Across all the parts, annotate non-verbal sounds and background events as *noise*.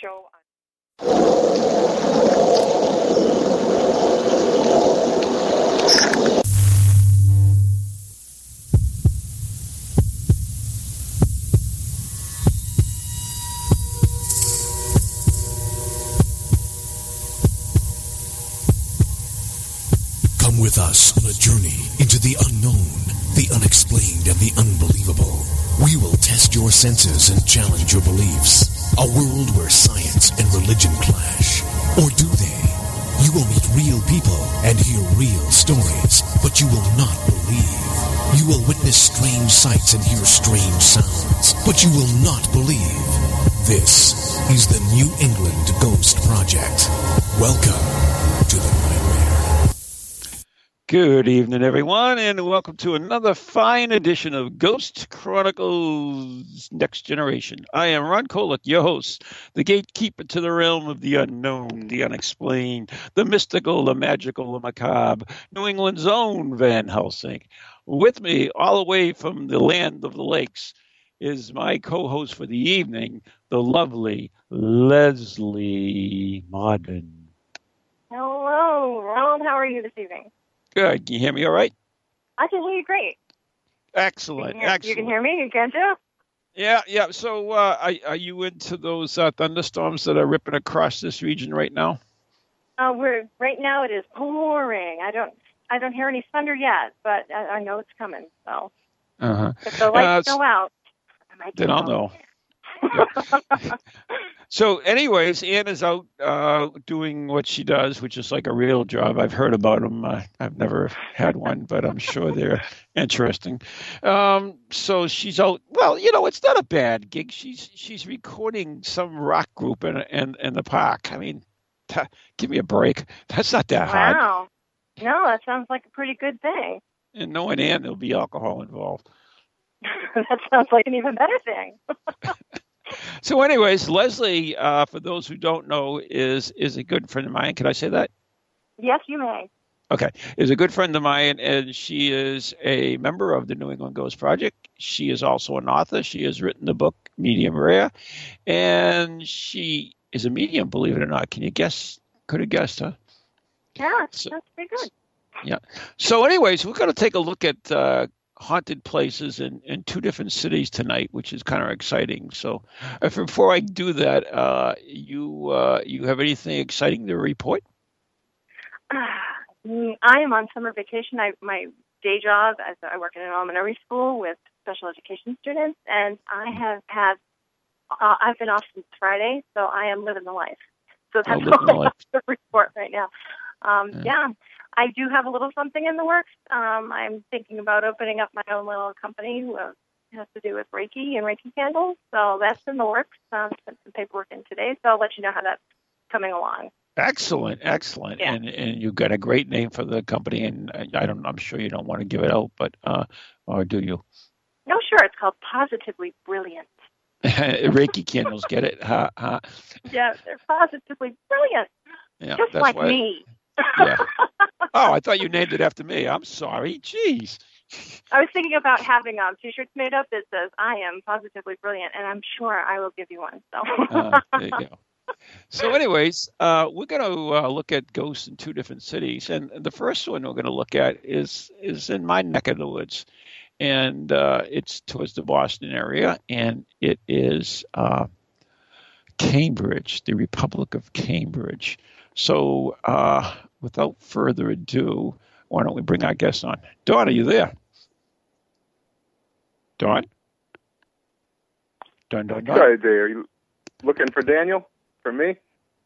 show. Come with us on a journey into the unknown, the unexplained, and the unbelievable. We will test your senses and challenge your beliefs. A world where science and religion clash. Or do they? You will meet real people and hear real stories, but you will not believe. You will witness strange sights and hear strange sounds, but you will not believe. This is the New England Ghost Project. Welcome to the. Good evening, everyone, and welcome to another fine edition of Ghost Chronicles Next Generation. I am Ron Kolek, your host, the gatekeeper to the realm of the unknown, the unexplained, the mystical, the magical, the macabre, New England's own Van Helsing. With me, all the way from the land of the lakes, is my co host for the evening, the lovely Leslie Martin. Hello, Ronald. How are you this evening? Good. Can you hear me all right? I can hear you great. You Excellent. can hear, excellent. you can hear me, you can too? Yeah, yeah. So, uh, are, are you into those uh, thunderstorms that are ripping across this region right now? Uh, we're right now. It is pouring. I don't. I don't hear any thunder yet, but I, I know it's coming. So Uh huh. if the lights Uh, go out, I might Then I'll know. *laughs* So, anyways, Anne is out uh, doing what she does, which is like a real job. I've heard about them. Uh, I've never had one, but I'm sure they're interesting. Um, so she's out. Well, you know, it's not a bad gig. She's she's recording some rock group in in, in the park. I mean, t- give me a break. That's not that hard. wow. No, that sounds like a pretty good thing. And knowing Anne, there'll be alcohol involved. *laughs* that sounds like an even better thing. *laughs* So, anyways, Leslie, uh, for those who don't know, is is a good friend of mine. Can I say that? Yes, you may. Okay, is a good friend of mine, and she is a member of the New England Ghost Project. She is also an author. She has written the book Medium Rare, and she is a medium. Believe it or not, can you guess? Could have guessed, huh? Yeah, So- that's pretty good. Yeah. So, anyways, we're going to take a look at uh, haunted places in, in two different cities tonight, which is kind of exciting. So, if, before I do that, uh, you uh, you have anything exciting to report? Mm, I am on summer vacation. I my day job as I work in an elementary school with special education students, and I have had uh, I've been off since Friday, so I am living the life. So that's *laughs* all I have to report right now. Um, Yeah. yeah. I do have a little something in the works. Um, I'm thinking about opening up my own little company who uh, has to do with Reiki and Reiki candles. So that's in the works. Um, sent some paperwork in today, so I'll let you know how that's coming along. Excellent, excellent, Yeah. and and you've got a great name for the company, and I I don't, I'm sure you don't want to give it out, but uh, or do you? No, sure. It's called Positively Brilliant. *laughs* Reiki candles, get it? Ha, ha. Yeah, they're positively brilliant, Yeah, just like why. me. Yeah. *laughs* Oh, I thought you named it after me. I'm sorry. Jeez. I was thinking about having um, t-shirts made up that says "I am positively brilliant," and I'm sure I will give you one. So. Uh, there you go. So, anyways, uh, we're going to uh, look at ghosts in two different cities, and the first one we're going to look at is is in my neck of the woods, and uh, it's towards the Boston area, and it is uh, Cambridge, the Republic of Cambridge. So, uh, without further ado, why don't we bring our guest on? Dawn, are you there? Dawn. Dawn, Dawn, Dawn. Sorry, Jay. Are you looking for Daniel? For me?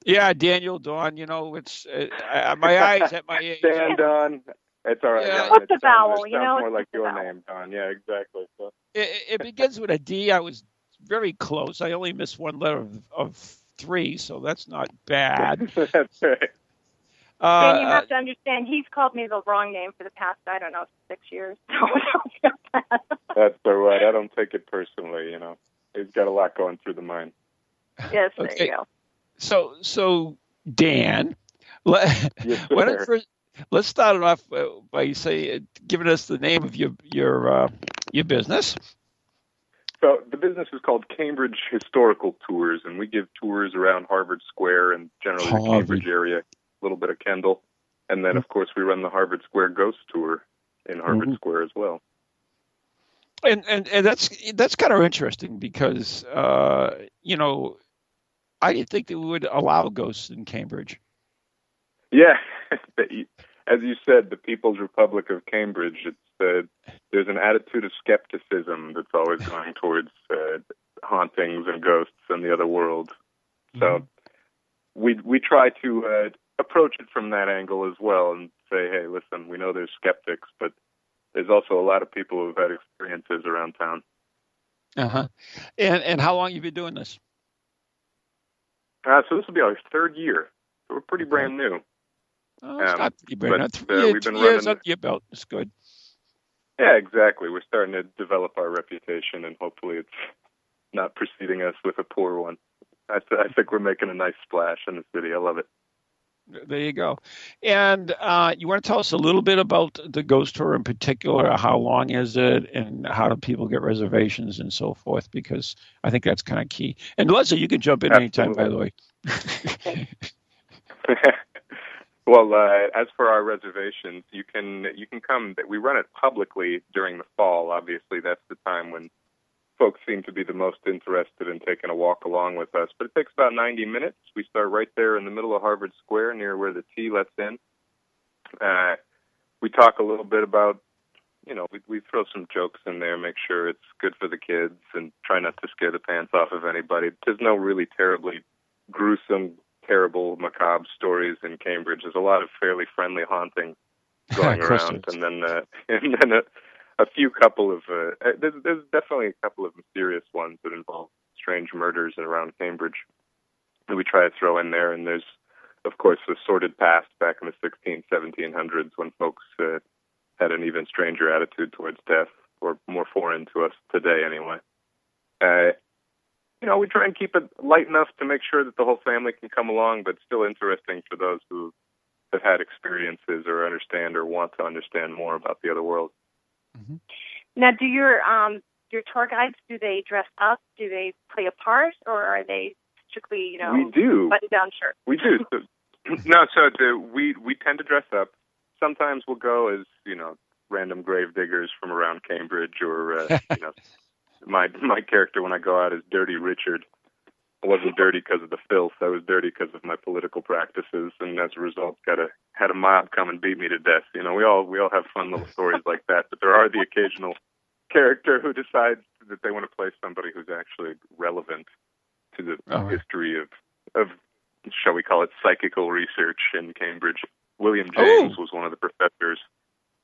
Yeah, Daniel, Dawn. You know, it's uh, my eyes at my age. Dan, Don. It's all right. Yeah. Yeah, What's the sounds- vowel, It you sounds know, more like your vowel. name, Don. Yeah, exactly. So. It, it begins with a D. I was very close. I only missed one letter of, of three, so that's not bad. *laughs* That's right. Uh, Dan, you have to understand, he's called me the wrong name for the past, I don't know, six years. *laughs* So don't feel bad. That's all right. I don't take it personally. You know, he's got a lot going through the mind. yes, there you go. so, so Dan, *laughs* let, yes, us first, let's start it off uh, by say uh, giving us the name of your your uh, your business. So the business is called Cambridge Historical Tours, and we give tours around Harvard Square and generally the Cambridge area, a little bit of Kendall, and then of course we run the Harvard Square Ghost Tour in Harvard Mhm. Square as well. and and, and that's that's kind of interesting because uh, you know I didn't think they would allow ghosts in Cambridge. Yeah, *laughs* as you said, the People's Republic of Cambridge. It's uh, there's an attitude of skepticism that's always *laughs* going towards uh, hauntings and ghosts and the other world. So we we try to uh, approach it from that angle as well and say, hey, listen, we know there's skeptics, but there's also a lot of people who've had experiences around town. Uh huh. And and how long have you been doing this? Uh, so this will be our third year. So we're pretty brand new. Oh, it's Um, not pretty bad. but, Not uh, we've been years running- under your belt. It's good. Yeah, exactly. We're starting to develop our reputation, and hopefully, it's not preceding us with a poor one. I, th- I think we're making a nice splash in the city. I love it. There you go. And uh, you want to tell us a little bit about the ghost tour in particular? How long is it, and how do people get reservations and so forth? Because I think that's kind of key. And Leslie, you can jump in anytime, by the way. *laughs* *laughs* well, uh, as for our reservations, you can you can come. We run it publicly during the fall. Obviously, that's the time when folks seem to be the most interested in taking a walk along with us. But it takes about 90 minutes. We start right there in the middle of Harvard Square, near where the T lets in. Uh, we talk a little bit about, you know, we, we throw some jokes in there, make sure it's good for the kids, and try not to scare the pants off of anybody. There's no really terribly gruesome, terrible, macabre stories in Cambridge. There's a lot of fairly friendly haunting *laughs* going around, and then uh, *laughs* and then a, a few couple of uh, uh, there's, there's definitely a couple of mysterious ones that involve strange murders around Cambridge that we try to throw in there. And there's of course the sordid past back in the 16, 1700s when folks uh, had an even stranger attitude towards death, or more foreign to us today anyway. Uh, you know, we try and keep it light enough to make sure that the whole family can come along, but still interesting for those who have had experiences or understand or want to understand more about the other world. Now, do your um your tour guides do they dress up? Do they play a part, or are they strictly you know we do. button down shirt? We do. So, *clears throat* no, so the, we we tend to dress up. Sometimes we'll go as you know random grave diggers from around Cambridge, or uh, *laughs* you know my my character when I go out is Dirty Richard. I wasn't dirty because of the filth. I was dirty because of my political practices, and as a result, got a had a mob come and beat me to death. You know, we all we all have fun little stories like that. But there are the occasional character who decides that they want to play somebody who's actually relevant to the Oh, right. history of of shall we call it psychical research in Cambridge. William James Oh. was one of the professors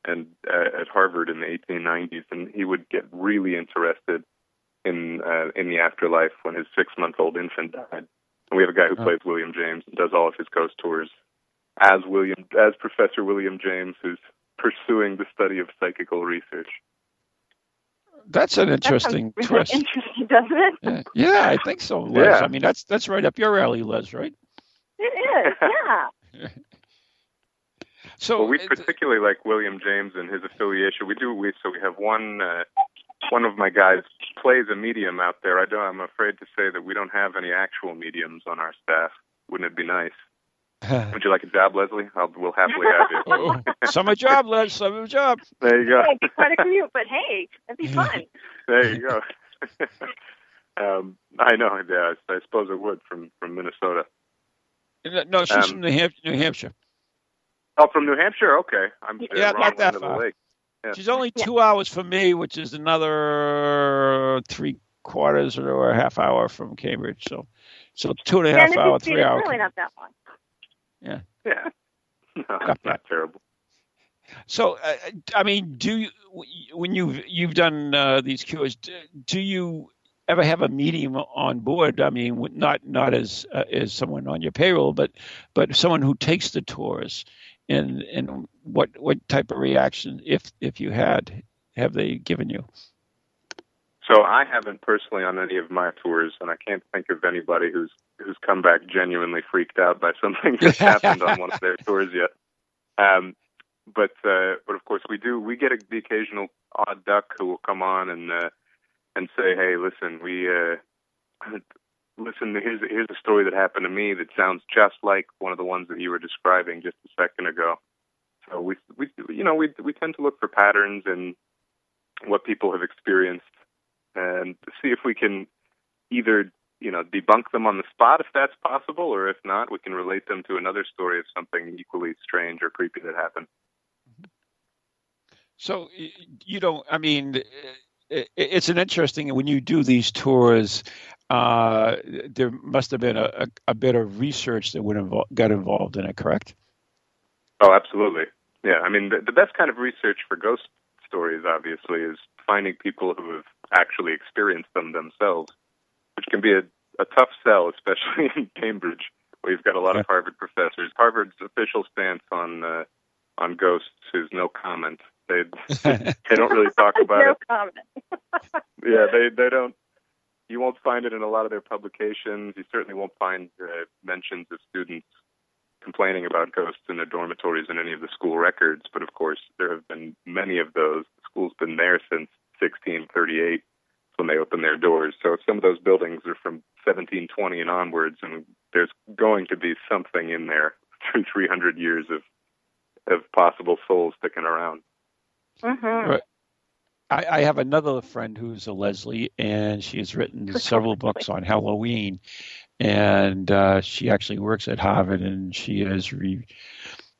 and uh, at Harvard in the 1890s, and he would get really interested in uh, in the afterlife when his six month old infant died. And we have a guy who Oh. plays William James and does all of his ghost tours as William as Professor William James, who's pursuing the study of psychical research. That's an That interesting really twist. Interesting, doesn't it? Yeah, yeah, I think so, Les. Yeah. I mean, that's that's right up your alley, Les, right? It is. *laughs* Yeah. *laughs* So Well, we uh, particularly like William James and his affiliation. We do. We so we have one. Uh, one of my guys plays a medium out there. I don't. I'm afraid to say that we don't have any actual mediums on our staff. Wouldn't it be nice? *laughs* Would you like a job, Leslie? I'll, we'll happily have you. *laughs* oh, summer job, Les. Summer job. There you go. Hey, it's quite a commute, but hey, that'd be fun. *laughs* There you go. um, I know. Yeah, I suppose it would from from Minnesota. No, she's Um, from New Hampshire. New Hampshire. Oh, from New Hampshire. Okay, I'm Yeah, wrong not that end the far. lake. Yeah. She's only Yeah. two hours from me, which is another three quarters or a half hour from Cambridge. So, so two and a half and a Yeah, hour, three hours. really not that long. Yeah. *laughs* No, Got not terrible. So, uh, I mean, do you when you've you've done uh, these cures, do, do you ever have a medium on board? I mean, not not as uh, as someone on your payroll, but but someone who takes the tours, and and what what type of reaction, if if you had, have they given you? So I haven't personally on any of my tours, and I can't think of anybody who's who's come back genuinely freaked out by *laughs* something that's happened on one of their tours yet. Um, but uh, but of course we do we get the occasional odd duck who will come on and uh, and say, "Hey, listen, we uh, *clears throat* listen. Here's here's a story that happened to me that sounds just like one of the ones that you were describing just a second ago." So we we you know we we tend to look for patterns in what people have experienced and see if we can either you know debunk them on the spot if that's possible, or if not, we can relate them to another story of something equally strange or creepy that happened. So you don't. I mean, it's an interesting when you do these tours. Uh, there must have been a, a, a, bit of research that would involve, got involved in it, correct? Oh, absolutely. Yeah, I mean, the, the best kind of research for ghost stories, obviously, is finding people who have actually experience them themselves, which can be a, a tough sell, especially *laughs* in Cambridge, where you've got a lot yeah. of Harvard professors. Harvard's official stance on uh, on ghosts is no comment. They *laughs* they don't really talk about no it. comment. *laughs* yeah, they they don't. You won't find it in a lot of their publications. You certainly won't find uh, mentions of students complaining about ghosts in their dormitories in any of the school records. But of course, there have been many of those. The school's been there since 1638 when they opened their doors. So some of those buildings are from 1720 and onwards, and there's going to be something in there *laughs* through 300 years of of possible souls sticking around. Mm-hmm. Right. I, I, have another friend who's a Leslie, and she has written several books on Halloween. And uh, she actually works at Harvard, and she has re-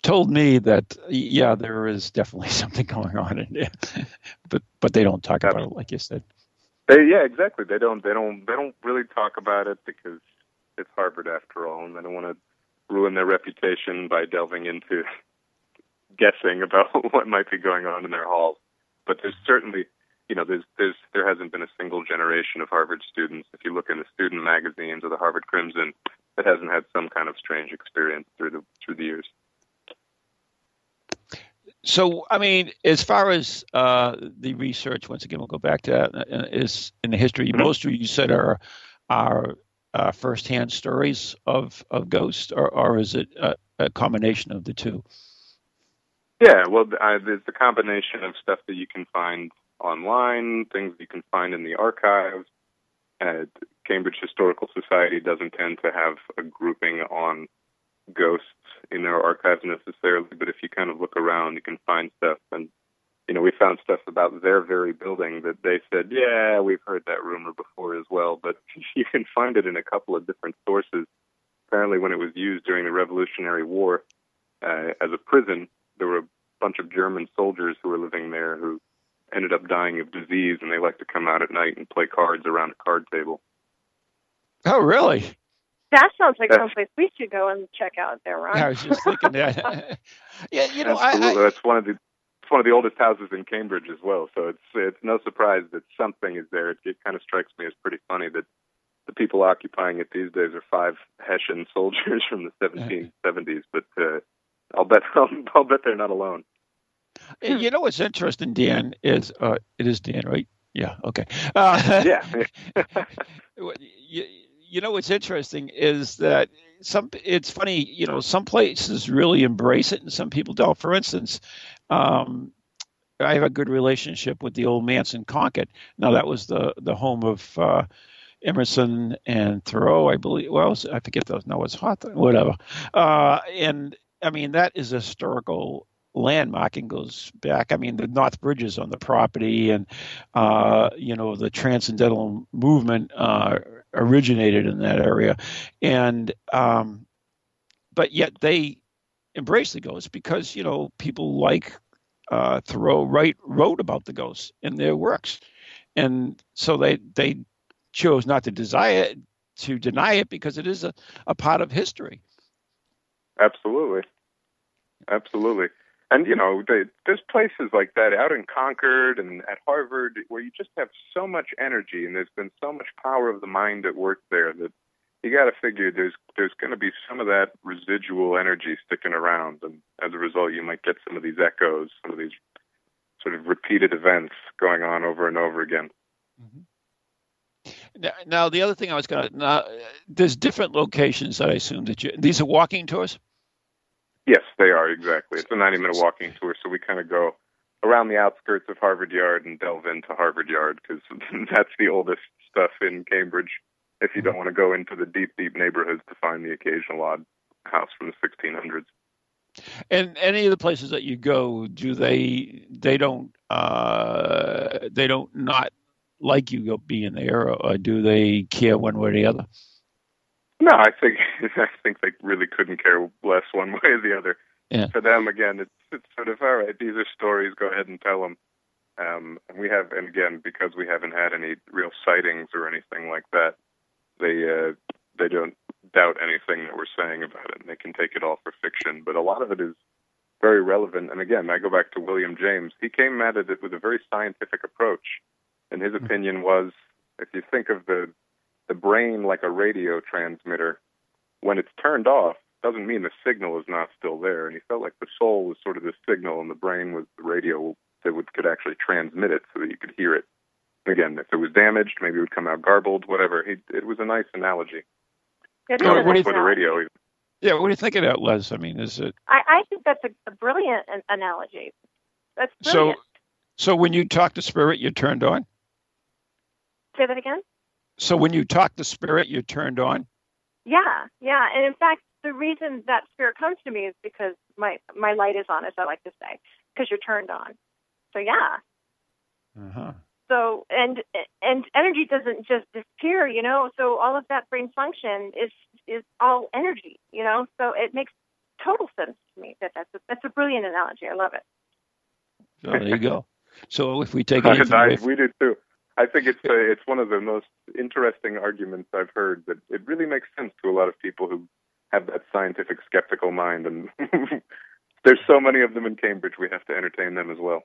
told me that yeah, there is definitely *laughs* something going on in there, but but they don't talk about it like you said. They, yeah, exactly. They don't. They don't. They don't really talk about it because it's Harvard after all, and they don't want to ruin their reputation by delving into *laughs* guessing about *laughs* what might be going on in their halls. But there's certainly, you know, there's there's there hasn't been a single generation of Harvard students. If you look in the student magazines or the Harvard Crimson, that hasn't had some kind of strange experience through the through the years. So, I mean, as far as uh, the research, once again, we'll go back to that. Uh, in the history, mm-hmm. most of you said are are uh, firsthand stories of of ghosts, or, or is it a, a combination of the two? Yeah, well, uh, there's a combination of stuff that you can find online, things you can find in the archives. Uh, Cambridge Historical Society doesn't tend to have a grouping on ghosts in their archives necessarily, but if you kind of look around, you can find stuff. And, you know, we found stuff about their very building that they said, yeah, we've heard that rumor before as well, but *laughs* you can find it in a couple of different sources. Apparently, when it was used during the Revolutionary War uh, as a prison, there were a bunch of German soldiers who were living there who ended up dying of disease, and they like to come out at night and play cards around a card table. Oh, really? That sounds like someplace we should go and check out there, Ron. Yeah, I was just thinking that. *laughs* yeah, you know, I, I, that's one of the it's one of the oldest houses in Cambridge as well. So it's it's no surprise that something is there. It, it kind of strikes me as pretty funny that the people occupying it these days are five Hessian *laughs* soldiers from the 1770s, but uh, I'll bet *laughs* I'll, I'll bet they're not alone. You know what's interesting, Dan, is uh, it is Dan, right? Yeah. Okay. Uh, yeah. you, you know what's interesting is that some it's funny you know some places really embrace it and some people don't. For instance um, i have a good relationship with the old manse concord. Now that was the the home of uh, emerson and thoreau i believe. Well i forget those no it's hot whatever. Uh, and I mean, that is a historical landmark and goes back. I mean, the North Bridges on the property, and uh, you know, the transcendental movement uh, originated in that area, and um, but yet they embrace the ghosts because you know people like uh, Thoreau write wrote about the ghosts in their works, and so they they chose not to desire it, to deny it because it is a, a part of history. Absolutely, absolutely. And you know, they, there's places like that out in Concord and at Harvard where you just have so much energy, and there's been so much power of the mind at work there that you got to figure there's there's going to be some of that residual energy sticking around, and as a result, you might get some of these echoes, some of these sort of repeated events going on over and over again. Mm-hmm. Now, now, the other thing I was going to now, there's different locations that I assume that you these are walking tours. Yes, they are exactly. It's a 90 minute walking tour, so we kind of go around the outskirts of Harvard Yard and delve into Harvard Yard because *laughs* that's the oldest stuff in Cambridge. If you don't want to go into the deep, deep neighborhoods to find the occasional odd house from the 1600s. And any of the places that you go, do they they don't uh, they don't not like you being there, or do they care one way or the other? No, I think *laughs* I think they really couldn't care less one *laughs* way or the other. Yeah. For them, again, it's it's sort of all right. These are stories. Go ahead and tell them. Um, and we have, and again, because we haven't had any real sightings or anything like that, they uh, they don't doubt anything that we're saying about it, and they can take it all for fiction. But a lot of it is very relevant. And again, I go back to William James. He came at it with a very scientific approach, and his opinion was, if you think of the the brain like a radio transmitter, when it's turned off, doesn't mean the signal is not still there. And he felt like the soul was sort of the signal, and the brain was the radio that would could actually transmit it so that you could hear it. Again, if it was damaged, maybe it would come out garbled, whatever. He, it was a nice analogy. It Or is what do you- an for the radio. Yeah, what do you think of that, Les? I mean, is it I, I think that's a, a brilliant an- analogy. That's brilliant. so? So when you talk to spirit, you're turned on. Say that again. So when you talk to spirit, you're turned on. Yeah, yeah. And in fact, the reason that spirit comes to me is because my my light is on, as I like to say, because you're turned on. So yeah. Uh-huh. So and and energy doesn't just disappear, you know. So all of that brain function is is all energy, you know. So it makes total sense to me that that's a, that's a brilliant analogy. I love it. So there you go. So if we take *laughs* anything I, we did too. I think it's uh, it's one of the most interesting arguments I've heard. That it really makes sense to a lot of people who have that scientific skeptical mind, and *laughs* there's so many of them in Cambridge. We have to entertain them as well.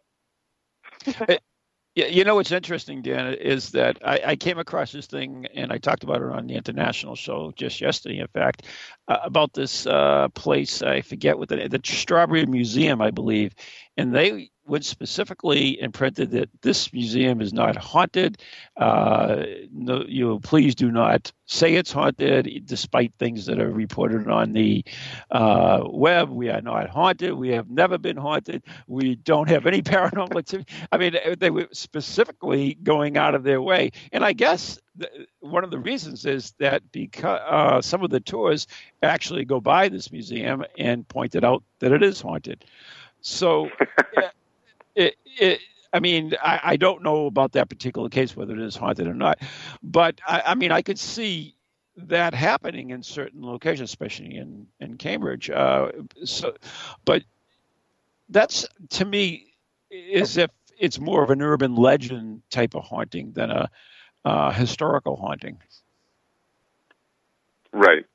Yeah, you know what's interesting, Dan, is that I, I came across this thing, and I talked about it on the international show just yesterday. In fact, uh, about this uh, place I forget what the the Strawberry Museum, I believe, and they would specifically imprinted that this museum is not haunted. Uh, no, you please do not say it's haunted, despite things that are reported on the uh, web. We are not haunted. We have never been haunted. We don't have any *laughs* paranormal activity. I mean, they were specifically going out of their way, and I guess the, one of the reasons is that because uh, some of the tours actually go by this museum and pointed out that it is haunted. So, *laughs* it, I mean, I, I don't know about that particular case whether it is haunted or not, but I, I mean, I could see that happening in certain locations, especially in in Cambridge. Uh, so, but that's to me is if it's more of an urban legend type of haunting than a uh, historical haunting. Right.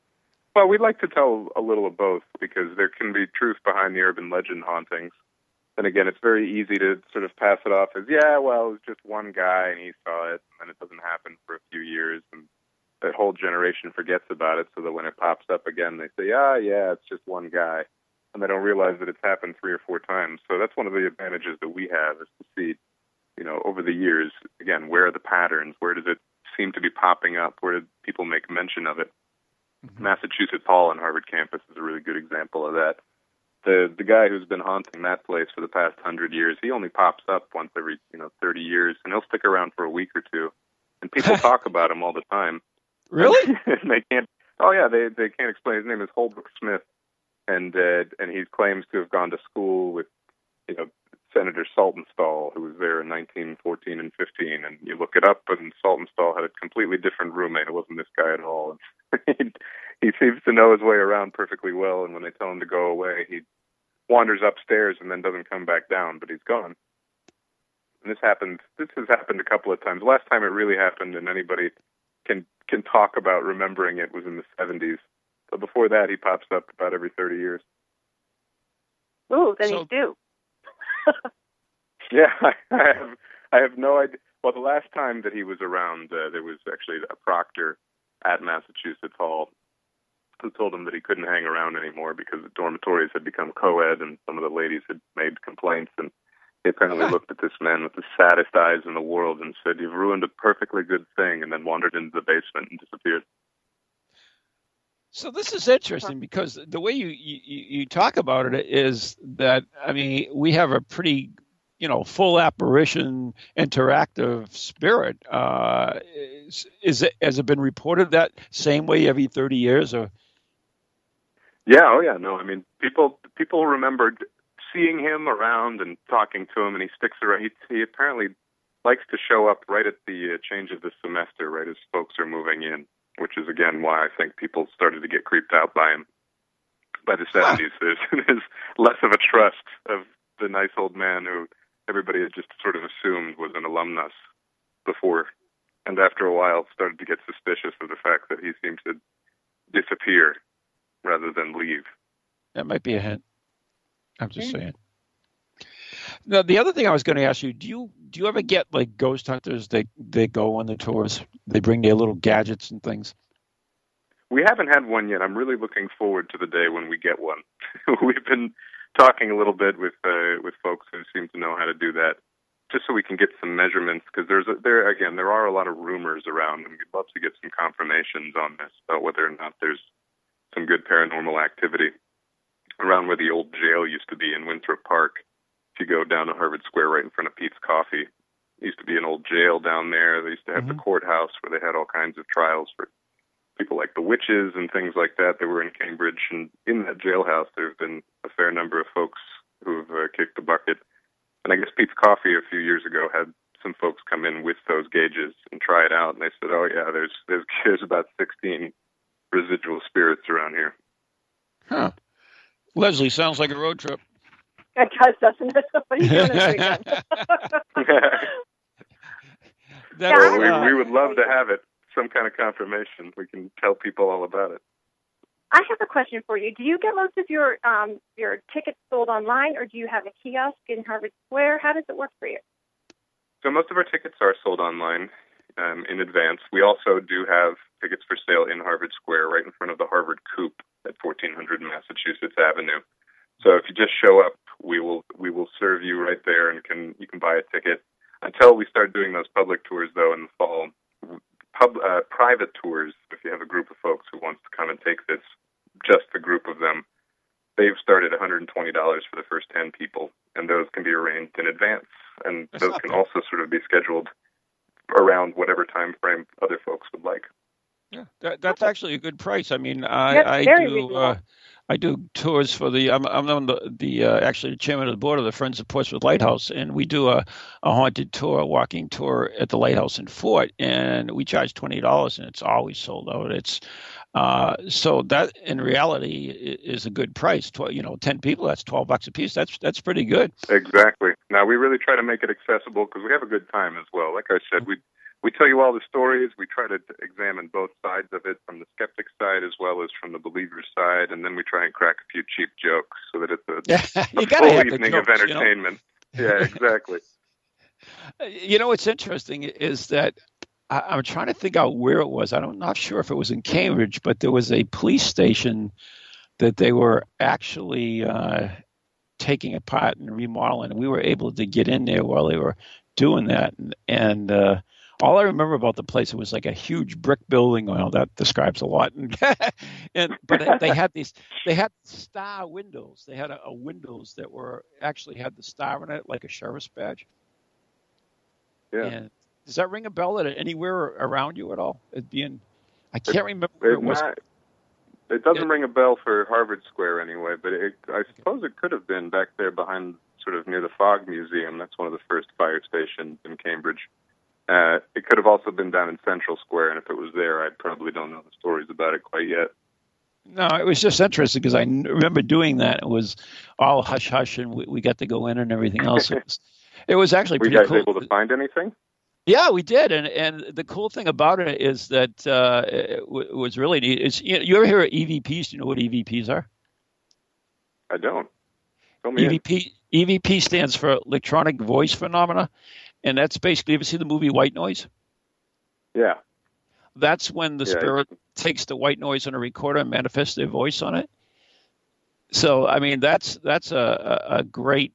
Well, we'd like to tell a little of both because there can be truth behind the urban legend hauntings. Then again, it's very easy to sort of pass it off as, yeah, well, it was just one guy and he saw it, and it doesn't happen for a few years, and that whole generation forgets about it, so that when it pops up again, they say, ah, yeah, it's just one guy, and they don't realize that it's happened three or four times. So that's one of the advantages that we have is to see, you know, over the years, again, where are the patterns? Where does it seem to be popping up? Where did people make mention of it? Massachusetts Hall on Harvard campus is a really good example of that. The the guy who's been haunting that place for the past hundred years, he only pops up once every you know thirty years, and he'll stick around for a week or two, and people *laughs* talk about him all the time. Really? *laughs* and they can't. Oh yeah, they they can't explain. His name is Holbrook Smith, and uh, and he claims to have gone to school with you know Senator Saltonstall, who was there in 1914 and 15. And you look it up, and Saltonstall had a completely different roommate. It wasn't this guy at all. *laughs* And he seems to know his way around perfectly well. And when they tell him to go away, he wanders upstairs and then doesn't come back down, but he's gone. And this happened. This has happened a couple of times. Last time it really happened, and anybody can can talk about remembering it was in the 70s. But before that, he pops up about every 30 years. Ooh, then So- he's due. *laughs* Yeah, I have. I have no idea. Well, the last time that he was around, uh, there was actually a proctor at Massachusetts Hall who told him that he couldn't hang around anymore because the dormitories had become co-ed and some of the ladies had made complaints. And he apparently looked at this man with the saddest eyes in the world and said, "You've ruined a perfectly good thing," and then wandered into the basement and disappeared. So this is interesting because the way you, you, you talk about it is that I mean we have a pretty you know full apparition interactive spirit. Uh, is, is it has it been reported that same way every thirty years or? Yeah, oh yeah, no, I mean people people remembered seeing him around and talking to him, and he sticks around. He, he apparently likes to show up right at the uh, change of the semester, right as folks are moving in, which is again why I think people started to get creeped out by him. By the seventies, *laughs* there's, there's less of a trust of the nice old man who everybody had just sort of assumed was an alumnus before, and after a while started to get suspicious of the fact that he seemed to disappear rather than leave. That might be a hint. I'm just saying. Now, the other thing I was going to ask you do you do you ever get like ghost hunters? They they go on the tours. They bring their little gadgets and things. We haven't had one yet. I'm really looking forward to the day when we get one. *laughs* We've been talking a little bit with uh, with folks who seem to know how to do that, just so we can get some measurements. Because there's a, there again, there are a lot of rumors around, and we'd love to get some confirmations on this about whether or not there's some good paranormal activity around where the old jail used to be in Winthrop Park. If you go down to Harvard Square, right in front of Peet's Coffee, there used to be an old jail down there. They used to have mm-hmm. the courthouse where they had all kinds of trials for people like the witches and things like that that were in Cambridge. And in that jailhouse, there have been a fair number of folks who've uh, kicked the bucket. And I guess Peet's Coffee a few years ago had some folks come in with those gauges and try it out, and they said, "Oh yeah, there's there's *laughs* there's about 16 residual spirits around here." Huh. Leslie, sounds like a road trip. It does, doesn't it? *laughs* What are you doing this weekend? *laughs* *laughs* yeah, well, we, we would love to have it. Some kind of confirmation. We can tell people all about it. I have a question for you. Do you get most of your um, your tickets sold online, or do you have a kiosk in Harvard Square? How does it work for you? So most of our tickets are sold online um, in advance. We also do have tickets for sale in Harvard Square, right in front of the Harvard Coop at 1400 Massachusetts Avenue. So if you just show up, we will we will serve you right there, and can you can buy a ticket. Until we start doing those public tours, though, in the fall, pub, uh, private tours. If you have a group of folks who wants to come and take this, just the group of them, they've started $120 for the first 10 people, and those can be arranged in advance, and That's those can bad. also sort of be scheduled around whatever time frame other folks would like. Yeah, that, that's actually a good price. I mean, I, I do uh, I do tours for the I'm I'm on the the uh, actually the chairman of the board of the Friends of Portsmouth Lighthouse, and we do a, a haunted tour, a walking tour at the lighthouse in Fort, and we charge twenty dollars, and it's always sold out. It's uh, so that in reality is a good price. Tw- you know, ten people, that's twelve bucks a piece. That's that's pretty good. Exactly. Now we really try to make it accessible because we have a good time as well. Like I said, we we tell you all the stories. We try to examine both sides of it from the skeptic side as well as from the believer's side, and then we try and crack a few cheap jokes so that it's a, *laughs* a full evening jokes, of entertainment. You know? *laughs* yeah, exactly. you know what's interesting is that I, am trying to think out where it was. I'm not sure if it was in Cambridge, but there was a police station that they were actually uh, taking apart and remodeling, and we were able to get in there while they were doing that, and, and uh, all I remember about the place it was like a huge brick building. Well, that describes a lot. *laughs* and but they had these they had star windows. They had a, a, windows that were actually had the star in it, like a sheriff's badge. Yeah. And does that ring a bell at anywhere around you at all? It being, I can't it, remember where it was. Not, it doesn't it, ring a bell for Harvard Square anyway, but it, I suppose it could have been back there behind, sort of near the Fogg Museum. That's one of the first fire stations in Cambridge. Uh, it could have also been down in Central Square, and if it was there, I probably don't know the stories about it quite yet. No, it was just interesting because I remember doing that. It was all hush hush, and we, we got to go in and everything else. It was, it was actually Were you guys cool. able to find anything? Yeah, we did, and and the cool thing about it is that uh, it was really neat. Is you, know, you ever hear of EVPs? Do you know what EVPs are? I don't. EVP in. EVP stands for electronic voice phenomena, and that's basically. You ever see the movie White Noise? Yeah. That's when the yeah, spirit takes the white noise on a recorder and manifests their voice on it. So I mean that's that's a a, great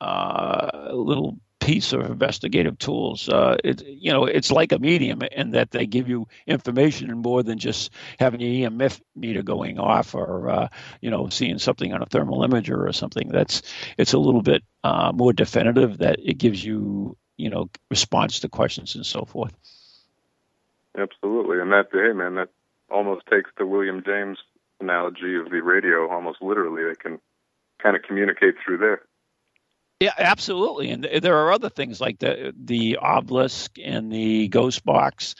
uh, little piece of investigative tools. Uh, it, you know, it's like a medium in that they give you information more than just having your EMF meter going off or uh, you know seeing something on a thermal imager or something. That's it's a little bit uh, more definitive. That it gives you you know response to questions and so forth. Absolutely, and that hey man, that almost takes the William James analogy of the radio almost literally. They can kind of communicate through there. Yeah, absolutely. And there are other things like the the obelisk and the ghost box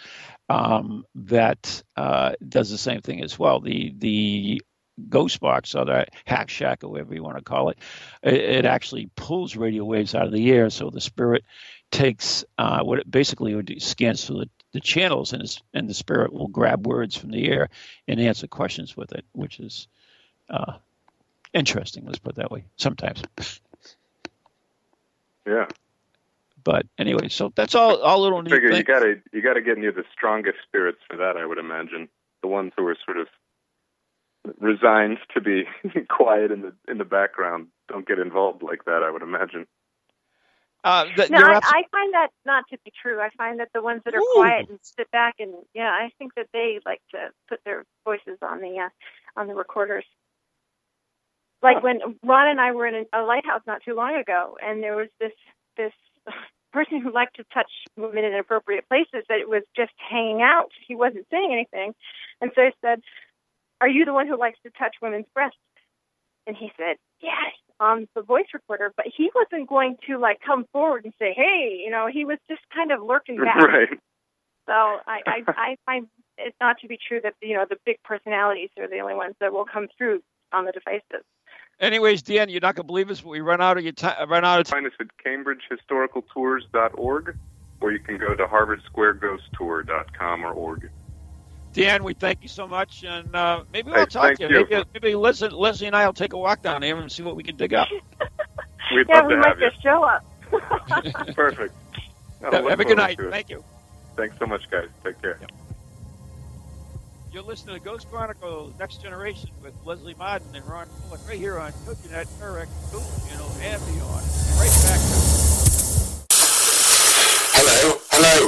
um, that uh, does the same thing as well. The the ghost box or the hack shack or whatever you want to call it, it, it actually pulls radio waves out of the air, so the spirit takes uh, what it basically would scans through the, the channels, and, and the spirit will grab words from the air and answer questions with it, which is uh, interesting. Let's put it that way. Sometimes. Yeah. But anyway, so that's all. All little neat. Figure things. you gotta you gotta get near the strongest spirits for that. I would imagine the ones who are sort of resigned to be *laughs* quiet in the in the background don't get involved like that. I would imagine. Uh, th- No, I, abs- I find that not to be true. I find that the ones that are Ooh. quiet and sit back and yeah, I think that they like to put their voices on the uh, on the recorders. Like when Ron and I were in a, a lighthouse not too long ago, and there was this this *laughs* person who liked to touch women in inappropriate places that was just hanging out. He wasn't saying anything, and so I said, "Are you the one who likes to touch women's breasts?" And he said, "Yes." On the voice recorder, but he wasn't going to like come forward and say, "Hey," you know, he was just kind of lurking back. Right. So I, I, *laughs* I find it not to be true that you know the big personalities are the only ones that will come through on the devices. Anyways, Dan, you're not gonna believe us, but we run out of your time. Run out of time. Find us at CambridgeHistoricalTours.org, or you can go to HarvardSquareGhostTour.com or org. Dan, we thank you so much, and uh, maybe we'll talk to you. you. Maybe, maybe Leslie, Leslie and I will take a walk down there and see what we can dig up. *laughs* We'd yeah, love we to might have you. just show up. *laughs* Perfect. I'll Have a good night. Thank you. Thanks so much, guys. Take care. You're listening to Ghost Chronicles Next Generation with Leslie Martin and Ron Kolek right here on Coconut Correct Ghost Channel and beyond. Right back. Hello, hello,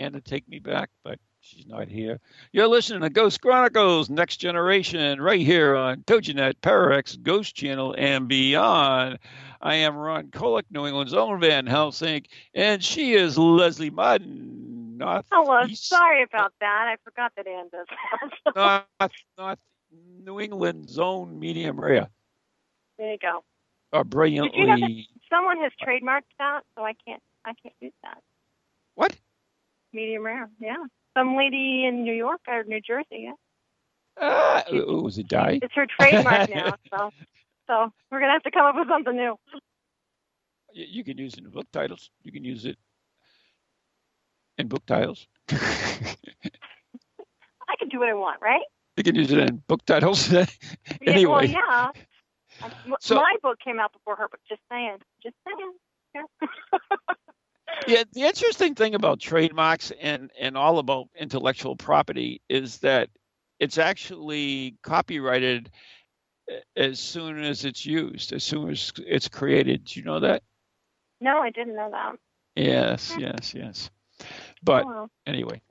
Ann to take me back, but she's not here. You're listening to Ghost Chronicles Next Generation right here on TogiNet, ParaX, Ghost Channel, and beyond. I am Ron Kolek, New England's own Van Helsing, and she is Leslie Martin, North oh, Hello, East, sorry about that. I forgot that Ann does that. *laughs* North, North New England's own medium rare. There you go. Or brilliantly. Someone has trademarked that, so I can't. I can't use that. What? Medium rare. Yeah. Some lady in New York or New Jersey. Yeah. Uh, was it die? It's her trademark *laughs* now. So, so we're gonna have to come up with something new. You, you can use it in book titles. You can use it in book titles. *laughs* I can do what I want, right? You can use it in book titles. *laughs* Yeah, anyway. Well, yeah. So- My book came out before her, but just saying. Just saying. Yeah. Yeah, the interesting thing about trademarks and and all about intellectual property is that it's actually copyrighted as soon as it's used, as soon as it's created. Do you know that? no, I didn't know that. Yes, yes, yes. But Oh, well. anyway,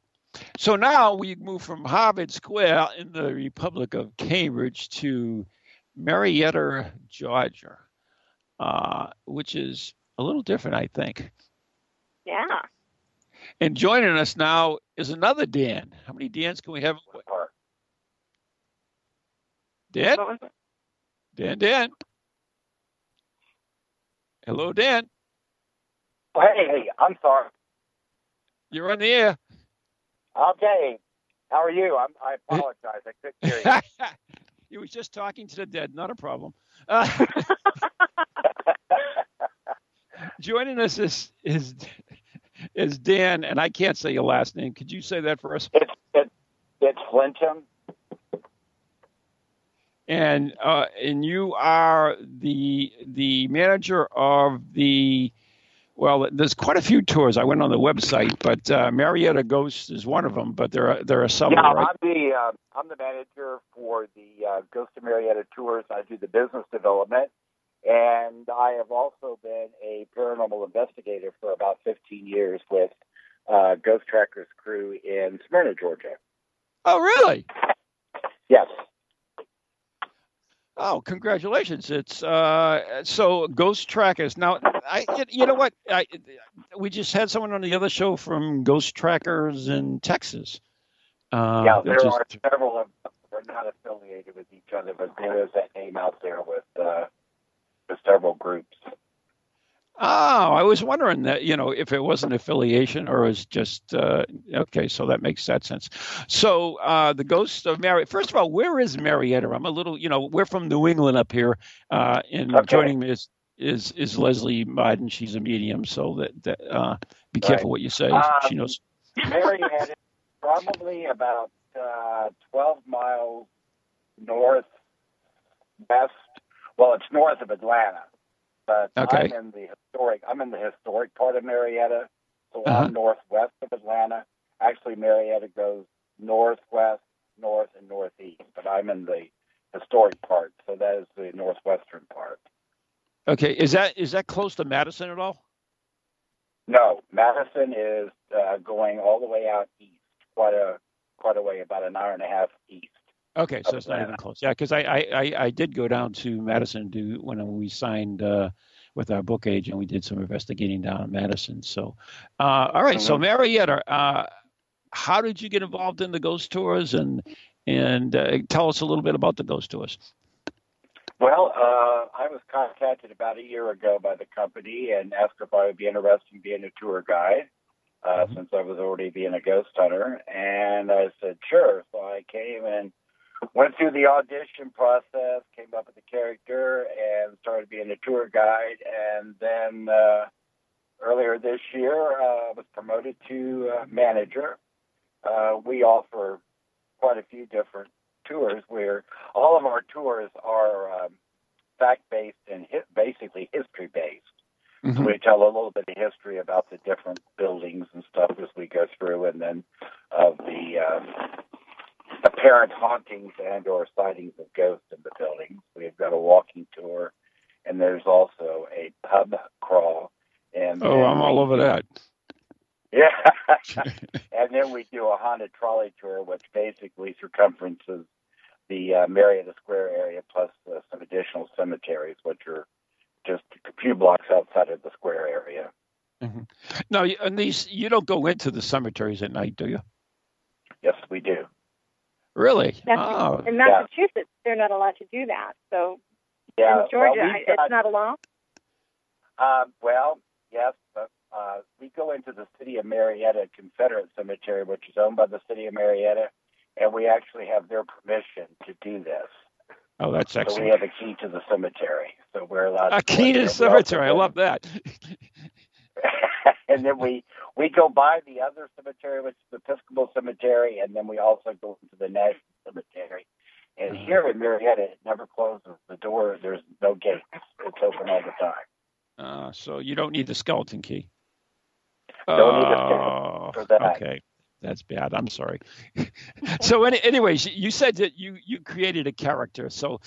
so now we move from Harvard Square in the Republic of Cambridge to Marietta, Georgia, uh, which is a little different, I think. Yeah. And joining us now is another Dan. How many Dans can we have? Dan? What was it? Dan, Dan. Hello, Dan. Oh, Hey, hey, I'm sorry. You're on the air. Okay. How are you? I'm, I apologize. I couldn't hear you. *laughs* he was just talking to the dead. Not a problem. Uh, *laughs* *laughs* joining us is, is is Dan, and I can't say your last name. Could you say that for us? It's it, it's Flincham. And uh, and you are the the manager of the. Well, there's quite a few tours. I went on the website, but uh, Marietta Ghost is one of them. But there are there are some, yeah, right? I'm the uh, I'm the manager for the uh, Ghost of Marietta tours. I do the business development, and I have also been a paranormal investigator for about 15 years with uh, Ghost Trackers crew in Smyrna, Georgia. Oh, really? Yes. Oh, congratulations! It's uh, so Ghost Trackers. Now, I you know what? I, we just had someone on the other show from Ghost Trackers in Texas. Uh, yeah, there just- are several of them. We're not affiliated with each other, but there is that name out there with uh, with several groups. Oh, I was wondering that you know if it was an affiliation or it was just uh, okay. So that makes that sense. So uh, the Ghost of Mary, First of all, where is Marietta? I'm a little, you know, we're from New England up here, uh, and Okay. joining me is is is Leslie Martin. She's a medium, so that, that uh, be careful Right. what you say. Um, she knows. Marietta probably about uh, 12 miles north west. Well, it's north of Atlanta, but Okay. I'm in the historic. I'm in the historic part of Marietta, so Uh-huh. I'm northwest of Atlanta. Actually, Marietta goes northwest, north, and northeast, but I'm in the historic part, so that is the northwestern part. Okay, is that is that close to Madison at all? No, Madison is uh, going all the way out east, quite a quite a way, about an hour and a half east. Okay, so it's not even close. Yeah, because I, I, I, did go down to Madison to when we signed uh, with our book agent. We did some investigating down in Madison. So, uh, all right, so Mhm. Marietta, uh, how did you get involved in the ghost tours and and uh, tell us a little bit about the ghost tours? Well, uh, I was contacted about a year ago by the company and asked if I would be interested in being a tour guide, uh, Mhm. since I was already being a ghost hunter. And I said, sure. So I came and went through the audition process, came up with the character, and started being a tour guide. And then uh, earlier this year, uh, was promoted to uh, manager. Uh, we offer quite a few different tours where all of our tours are um, fact based and hi- basically history based. Mhm. We tell a little bit of history about the different buildings and stuff as we go through, and then of the um, apparent hauntings and or sightings of ghosts in the buildings. We've got a walking tour, and there's also a pub crawl. And Oh, I'm all over that. *laughs* Yeah. *laughs* and then we do a haunted trolley tour, which basically circumferences the uh, Marietta Square area plus uh, some additional cemeteries, which are just a few blocks outside of the square area. Now, and these you don't go into the cemeteries at night, do you? Yes, we do. Really? That's- Oh, In Massachusetts, they're not allowed to do that. So Yeah, in Georgia. well, got- it's not a law. Uh, well, yes, but uh, we go into the city of Marietta Confederate Cemetery, which is owned by the city of Marietta, and we actually have their permission to do this. Oh, that's So we have a key to the cemetery, so we're allowed. A to go key to the cemetery. I love that. *laughs* *laughs* and then we we go by the other cemetery, which is the Episcopal Cemetery, and then we also go into the National Cemetery. And Uh-huh. here in Marietta, it never closes. The door, there's no gate. It's open all the time. Uh, so you don't need the skeleton key. Don't need the Oh, skeleton that. Okay, that's bad. I'm sorry. *laughs* so, any, anyways, you said that you you created a character. So,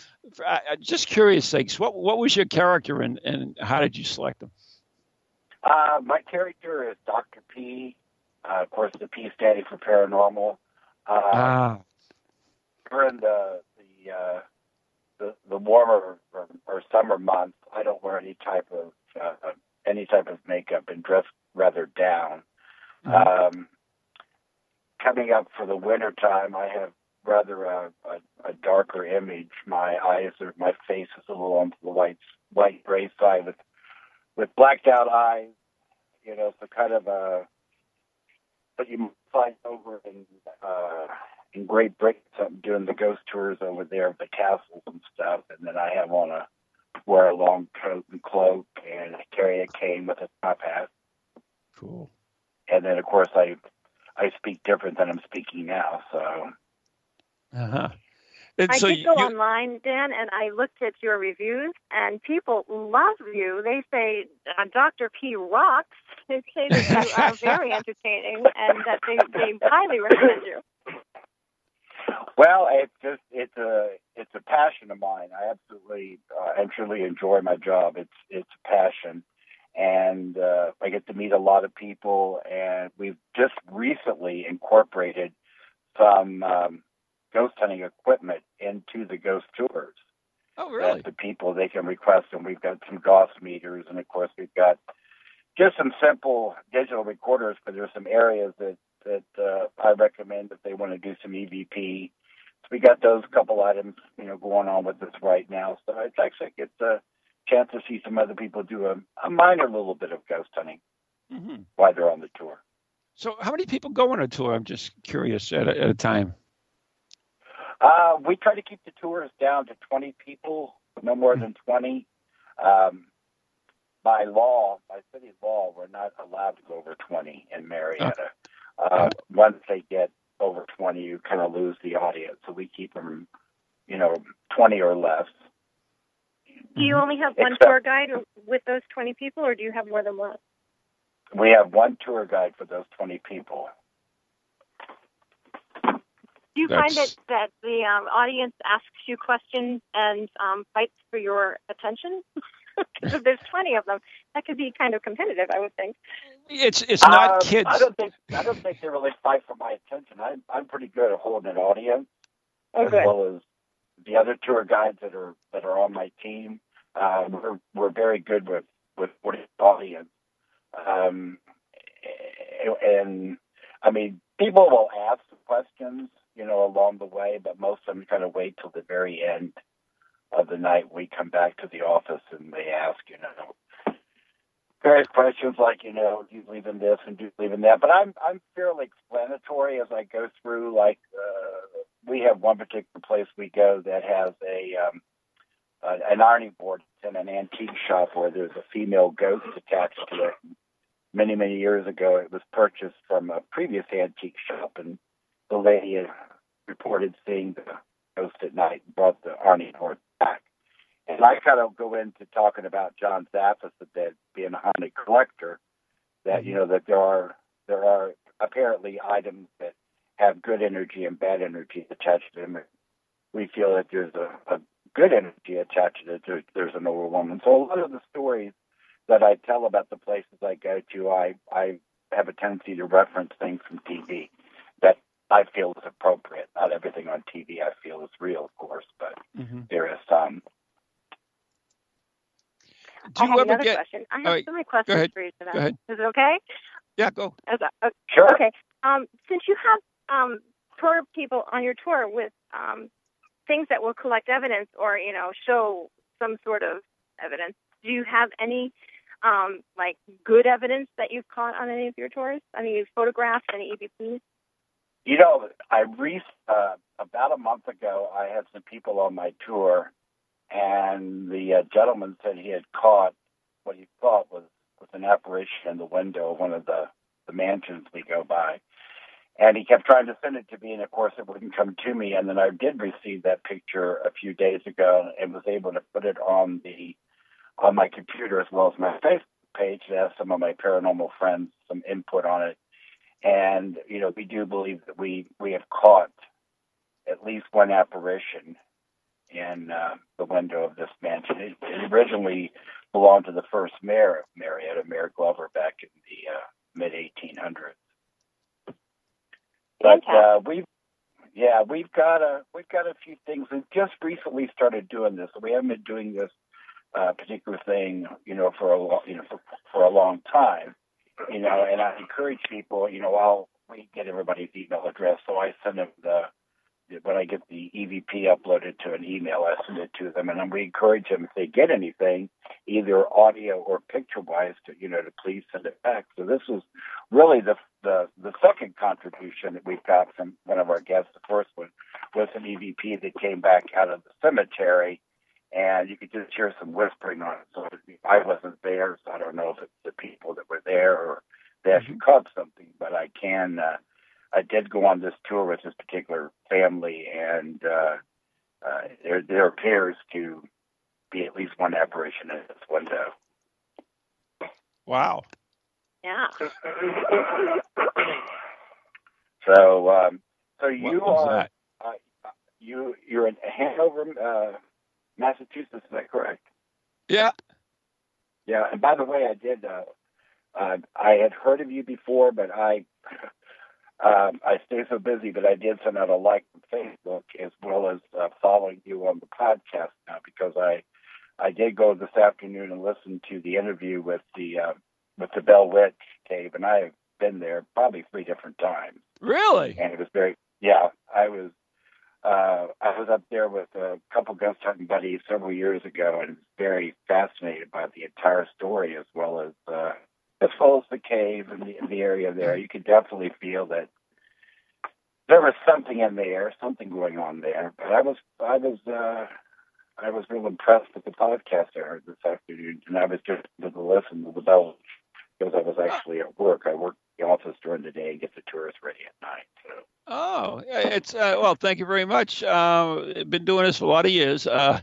uh, uh, just curious sakes, what what was your character and and how did you select them? Uh, my character is Dr. P. Uh, of course, the P standing for paranormal. Uh, Ah, during the the uh, the, the warmer or, or summer months, I don't wear any type of uh, any type of makeup and dress rather down. Mhm. Um, coming up for the winter time, I have rather a, a, a darker image. My eyes are my face is a little on the white white gray side with with blacked out eyes. You know, so kind of a but you find over in uh, in Great Britain, I'm doing the ghost tours over there, of the castles and stuff, and then I have on a wear a long coat and cloak, and I carry a cane with a top hat, cool. and then of course I I speak different than I'm speaking now, so Uh huh. And I so did go you- online, Dan, and I looked at your reviews, and people love you. They say uh, Dr. P rocks. *laughs* They say that you are *laughs* very entertaining, and that they, they highly recommend you. Well, it's just it's a it's a passion of mine. I absolutely uh, and truly enjoy my job. It's it's a passion, and uh, I get to meet a lot of people. And we've just recently incorporated some um, ghost hunting equipment into the ghost tours. oh really? That the people they can request, and we've got some GOS meters, and of course we've got just some simple digital recorders. But there's some areas that that uh, I recommend if they want to do some EVP. So we got those couple items, you know, going on with us right now. So it's actually it's a chance to see some other people do a, a minor little bit of ghost hunting hmm while they're on the tour. So, how many people go on a tour? I'm just curious at a, at a time. Uh, we try to keep the tours down to 20 people, no more than 20. Um, by law, by city law, we're not allowed to go over 20 in Marietta. Uh, once they get over 20, you kind of lose the audience. So we keep them, you know, 20 or less. Do you only have one Except- tour guide with those 20 people, or do you have more than one? We have one tour guide for those 20 people. Do you find That's- that, that the um, audience asks you questions and um, fights for your attention? *laughs* Because there's 20 of them, that could be kind of competitive, I would think. It's it's not Um, kids. I don't think I don't think they really fight for my attention. I'm I'm pretty good at holding an audience. Oh, as good. well as the other tour guides that are that are on my team. Um, we're we're very good with with with the audience, um, and I mean people will ask questions, you know, along the way, but most of them kind of wait till the very end of the night. We come back to the office and they ask, you know. Various questions like, you know, do you believe in this and do you believe in that? But I'm I'm fairly explanatory as I go through. Like, uh, we have one particular place we go that has a um, uh, an ironing board in an antique shop where there's a female ghost attached to it. Many many years ago, it was purchased from a previous antique shop, and the lady reported seeing the ghost at night and brought the ironing board back. And I kind of go into talking about John Zaffis, that being a haunted collector, that you mm-hmm. know that there are there are apparently items that have good energy and bad energy attached to them. We feel that there's a, a good energy attached to it. There, there's an older woman. So a lot of the stories that I tell about the places I go to, I I have a tendency to reference things from TV I feel is appropriate. Not everything on TV I feel is real, of course, but Mhm. there is some. Do I you have ever another get? question. I have all right, so many questions ahead. for you today. Go ahead. Is it okay? Yeah, go. Is that, uh, Sure. Okay. Um, since you have um, tour people on your tour with um, things that will collect evidence or you know show some sort of evidence. Do you have any um, like good evidence that you've caught on any of your tours? I mean, you've photographed any EVPs? You know, I re- uh, about a month ago, I had some people on my tour, and the uh, gentleman said he had caught what he thought was, was an apparition in the window of one of the, the mansions we go by. And he kept trying to send it to me, and of course, it wouldn't come to me. And then I did receive that picture a few days ago, and was able to put it on the on my computer as well as my Facebook page to have some of my paranormal friends some input on it. And you know, we do believe that we we have caught at least one apparition in uh, the window of this mansion. It, it, originally belonged to the first mayor of Marietta, Mayor Glover, back in the uh, mid 1800s. But uh, we've yeah, we've got a we've got a few things. We've just recently started doing this. We haven't been doing this uh, particular thing, you know, for a long, you know, for, for a long time, you know. And I encourage people, you know, I'll we get everybody's email address, so I send them the when I get the EVP uploaded to an email, I send it to them, and then we encourage them if they get anything, either audio or picture wise, to you know, to please send it back. So this is really the the the second contribution that we've got from one of our guests. The first one was an EVP that came back out of the cemetery, and you could just hear some whispering on it. So I wasn't there, so I don't know if it's the people that were there or they actually mm-hmm. caught something, but I can. Uh, I did go on this tour with this particular family, and uh, uh, there there appears to be at least one apparition in this window. Wow. Yeah. so, um, so you are uh, you you're in Hanover, uh, Massachusetts. Is that correct? Yeah. Yeah. And by the way, I did. Uh, uh, I had heard of you before, but I *laughs* um, I stay so busy, but I did send out a like on Facebook as well as uh, following you on the podcast now because I I did go this afternoon and listen to the interview with the uh, with the Bell Witch cave, and I have been there probably three different times. Really? And it was very yeah. I was uh, I was up there with a couple ghost hunting buddies several years ago, and very fascinated by the entire story as well as uh, as well as the cave and the, the area there. You could definitely feel that there was something in the air, something going on there. But I was I was uh, I was real impressed with the podcast I heard this afternoon, and I was just able to listen to the bells because I was actually at work. I work in the office during the day and get the tourists ready at night. So. Oh, it's uh, well. Thank you very much. Uh, been doing this for a lot of years. Uh,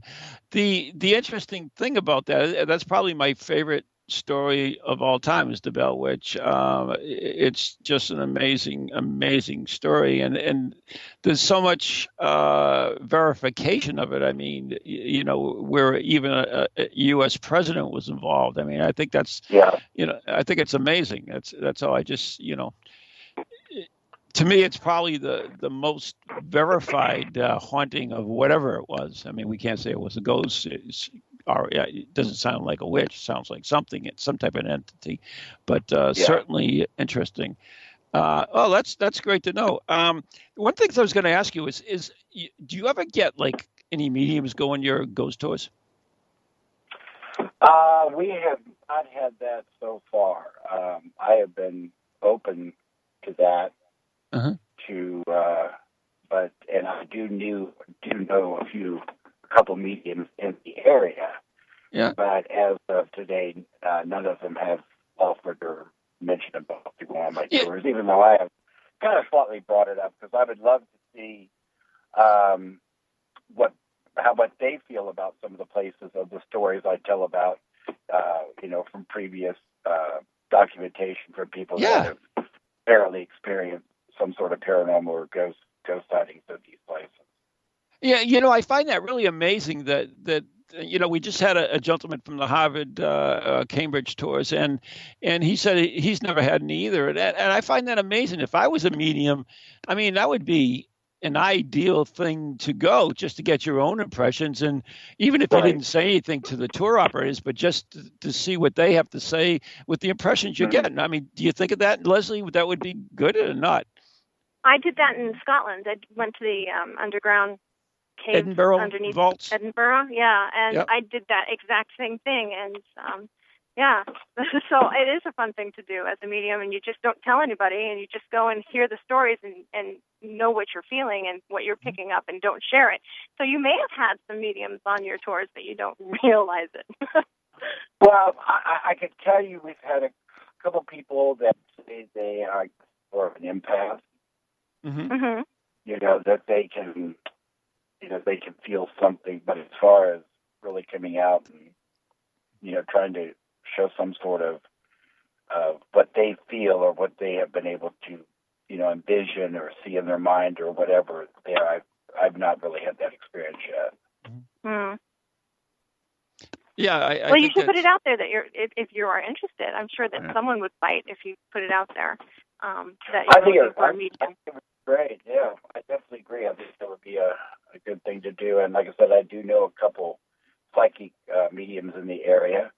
the the interesting thing about that that's probably my favorite story of all time is the Bell Witch. Um, it's just an amazing, amazing story, and and there's so much uh, verification of it. I mean, you know, where even a, a, U.S. president was involved. I mean, I think that's yeah. You know, I think it's amazing. That's that's all. I just you know. To me, it's probably the, the most verified uh, haunting of whatever it was. I mean, we can't say it was a ghost. It's, or it doesn't sound like a witch. It sounds like something. It's some type of entity, but uh, yeah. certainly interesting. Uh, oh, that's that's great to know. Um, one thing I was going to ask you is is do you ever get like any mediums going your ghost tours? Uh, we have not had that so far. Um, I have been open to that. Uh-huh. To, uh, but and I do knew do know a few couple mediums in the area. Yeah. But as of today, uh, none of them have offered or mentioned about go on my yeah. tours, even though I have kind of slightly brought it up because I would love to see um, what how what they feel about some of the places of the stories I tell about, uh, you know, from previous uh, documentation from people yeah. that have barely experienced some sort of paranormal or ghost ghost sightings of these places. Yeah, you know, I find that really amazing that that you know we just had a, a gentleman from the Harvard uh, uh, Cambridge tours, and and he said he's never had any either, and, and I find that amazing. If I was a medium, I mean, that would be an ideal thing to go just to get your own impressions and even if right. you didn't say anything to the tour operators but just to, to, see what they have to say with the impressions you're mm-hmm. getting i mean do you think of that leslie that would be good or not i did that in scotland i went to the um, underground cave Edinburgh underneath vaults. Edinburgh. Yeah, and Yep. I did that exact same thing, and um, yeah, *laughs* so it is a fun thing to do as a medium, and you just don't tell anybody, and you just go and hear the stories and and know what you're feeling and what you're picking up, and don't share it. So you may have had some mediums on your tours, but you don't *laughs* realize it. *laughs* Well, I, I- I could tell you we've had a couple people that say they are more of an empath. hmm hmm You know that they can, you know, they can feel something. But as far as really coming out and you know trying to show some sort of of what they feel or what they have been able to, you know, envision or see in their mind or whatever, there I've I've not really had that experience yet. Hmm. Yeah, I, I well, you think should put it out there that you're if, if you are interested. I'm sure that Yeah. someone would bite if you put it out there. Um, that you're think it, for I, a medium. I think it was great. Yeah, I definitely agree. I think that would be a, a good thing to do. And like I said, I do know a couple psychic uh, mediums in the area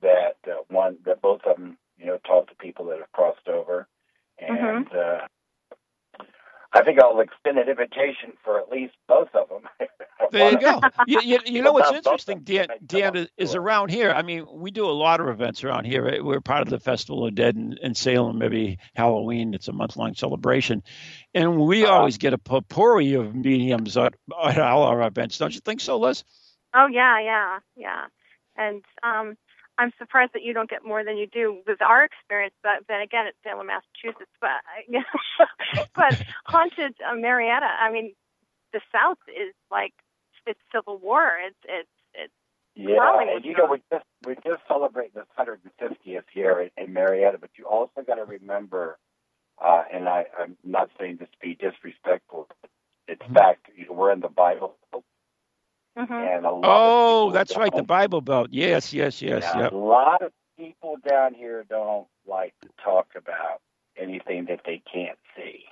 that uh, one that both of them, you know, talk to people that have crossed over, and uh, I think I'll extend an invitation for at least both of them. *laughs* There you go. *laughs* You, you, you know what's interesting, of Dan. Dan is, is around here. I mean, we do a lot of events around here. We're part of the Festival of Dead in, in Salem maybe Halloween. It's a month long celebration. And we Uh-huh. always get a potpourri of mediums at, at all our events. Don't you think so, Liz? Oh yeah, yeah, yeah. And um, I'm surprised that you don't get more than you do with our experience. But then again, it's Salem, Massachusetts. But *laughs* but haunted uh, Marietta. I mean, the South is like it's Civil War. It's it's it's Yeah, and you know we just we just celebrating this 150th year in, in Marietta, but you also got to remember, uh, and I, I'm not saying this to be disrespectful. but It's fact, you know, we're in the Bible, mhm. and a lot. Oh, that's right. The Bible Belt. Yes, yes, yes. yeah, Yep. A lot of people down here don't like to talk about anything that they can't see.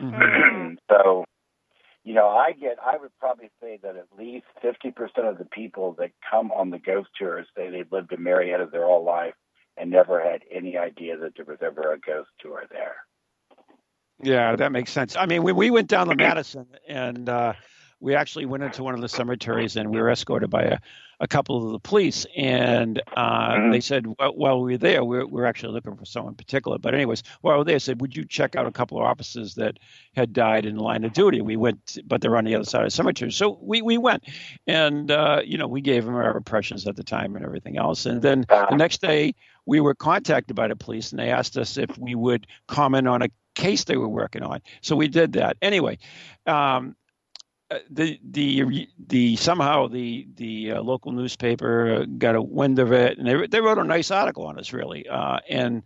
Mhm. *clears throat* so, you know, I get, I would probably say that at least 50% of the people that come on the ghost tours say they've lived in Marietta their whole life and never had any idea that there was ever a ghost tour there. Yeah, that makes sense. I mean, we, we went down to Madison and uh, we actually went into one of the cemeteries and we were escorted by a, a couple of the police. And uh, Mhm. they said, well, while we were there, we're, we're actually looking for someone in particular. But, anyways, while we were there, said, would you check out a couple of officers that had died in the line of duty? We went, but they're on the other side of the cemetery. So we, we went and, uh, you know, we gave them our impressions at the time and everything else. And then the next day, we were contacted by the police and they asked us if we would comment on a case they were working on. So we did that. Anyway, um, the the the somehow the the uh, local newspaper uh, got a wind of it, and they they wrote a nice article on us, really, uh, and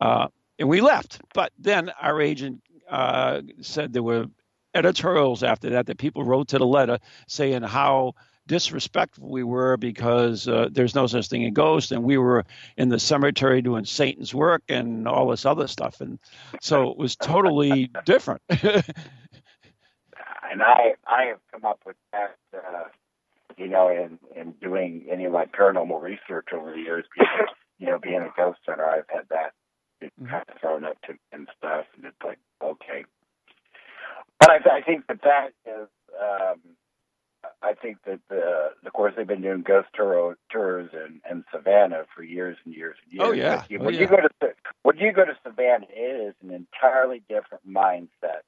uh, and we left. But then our agent uh, said there were editorials after that that people wrote to the letter saying how disrespectful we were because uh, there's no such thing as ghosts, and we were in the cemetery doing satan's work and all this other stuff. And so it was totally different *laughs* and I, I have come up with that, uh, you know, in, in doing any of my paranormal research over the years, being, you know, being a ghost hunter, I've had that kind of thrown up to me and stuff, and it's like, okay. But I, I think that that is, um, I think that the, of course, they've been doing ghost tour, tours in, in Savannah for years and years and years. Oh, yeah. You- Oh, when yeah. you go to when you go to Savannah, it is an entirely different mindset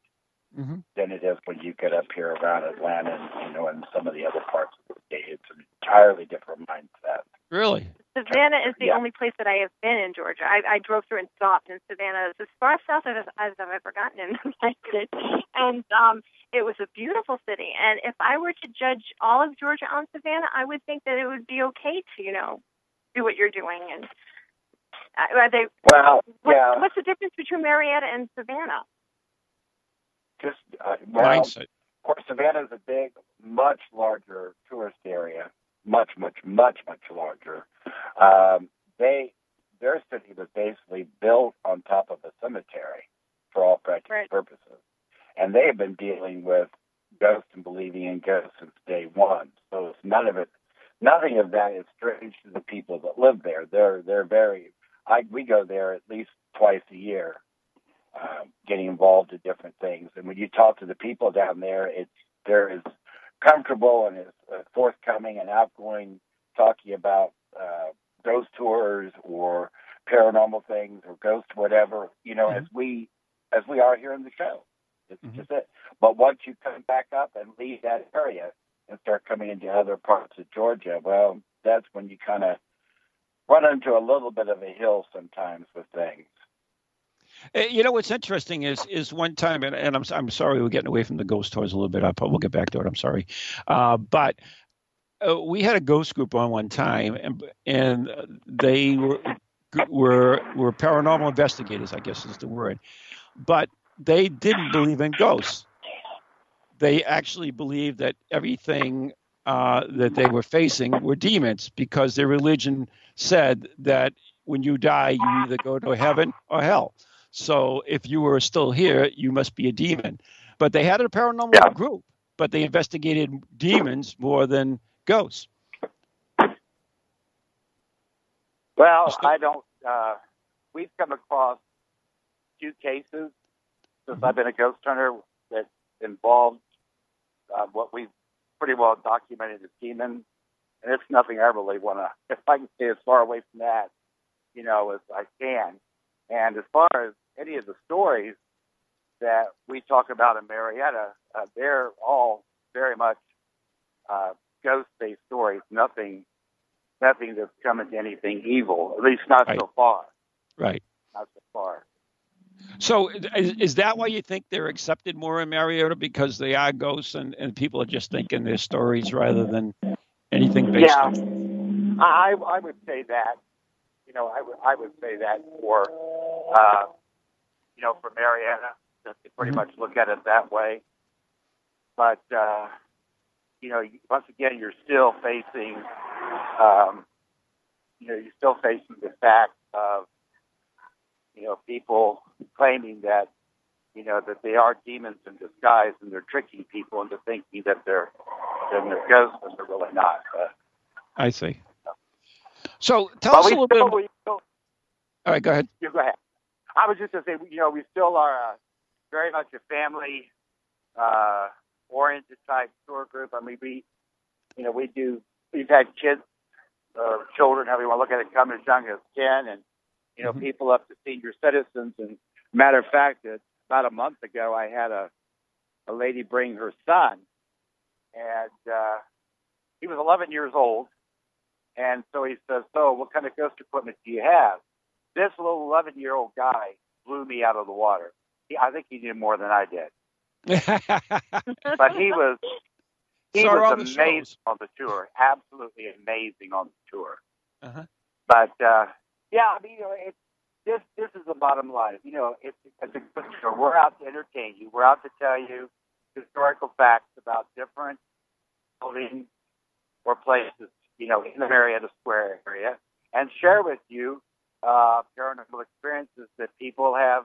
hmm than it is when you get up here around Atlanta and you know and some of the other parts of the state. It's an entirely different mindset. really Savannah is the Yeah. only place that I have been in Georgia. I, I drove through and stopped, and Savannah is as far south as, as I've ever gotten in the United States. And um, it was a beautiful city. And if I were to judge all of Georgia on Savannah, I would think that it would be okay to, you know, do what you're doing. And uh, are they? Well, What, yeah, What's the difference between Marietta and Savannah? Just uh, well, mindset of course, Savannah is a big, much larger tourist area, much, much, much, much larger. Um, they their city was basically built on top of a cemetery for all practical Right. purposes, and they have been dealing with ghosts and believing in ghosts since day one. So it's none of it, nothing of that is strange to the people that live there. They're they're very. I we go there at least twice a year um, getting involved in different things. And when you talk to the people down there, it's they're as comfortable and as uh, forthcoming and outgoing, talking about uh, ghost tours or paranormal things or ghost whatever, you know, Mhm. as we as we are here in the show. It's Mhm. just it. But once you come back up and leave that area and start coming into other parts of Georgia, well, that's when you kind of run into a little bit of a hill sometimes with things. Uh, You know what's interesting is is one time, and, and I'm I'm sorry we're getting away from the ghost tours a little bit. I'll, we'll get back to it. I'm sorry, uh, but uh, we had a ghost group on one time, and and they were were were paranormal investigators, I guess is the word, but they didn't believe in ghosts. They actually believed that everything uh, that they were facing were demons because their religion said that when you die, you either go to heaven or hell. So if you were still here, you must be a demon. But they had a paranormal Yeah. group, but they investigated demons more than ghosts. Well, I don't. Uh, we've come across two cases since I've been a ghost hunter that involved uh, what we've pretty well documented as demons, and it's nothing I really want to. If I can stay as far away from that, you know, as I can. And as far as any of the stories that we talk about in Marietta, uh, they're all very much uh, ghost-based stories. Nothing nothing that's coming to anything evil, at least not Right. so far. Right. Not so far. So is, is that why you think they're accepted more in Marietta because they are ghosts and, and people are just thinking their stories rather than anything based Yeah, on I I would say that. You know, I would I would say that for uh, you know for that they pretty Mhm. much look at it that way. But uh, you know, once again, you're still facing, um, you know, you're still facing the fact of you know people claiming that you know that they are demons in disguise and they're tricking people into thinking that they're that they're ghosts, but they're really not. But, I see. So tell but us a little still, bit. still All right, go ahead. You go ahead. I was just going to say, you know, we still are uh, very much a family uh, oriented type tour group. I mean, we, you know, we do. We've had kids or children, however you want to look at it, come as young as ten, and you know, Mhm. people up to senior citizens. And matter of fact, uh, about a month ago, I had a a lady bring her son, and uh, he was 11 years old. And so he says, "So, what kind of ghost equipment do you have?" this little 11 year old guy blew me out of the water. He, I think he knew more than I did, *laughs* but he was he Saw was the amazing shows. on the tour, absolutely amazing on the tour. Uh-huh. But uh, yeah, I mean, you know, it's this this is the bottom line. You know, it's, it's a good show. We're out to entertain you. We're out to tell you historical facts about different buildings or places, you know, in the Marietta Square area, and share with you uh, paranormal experiences that people have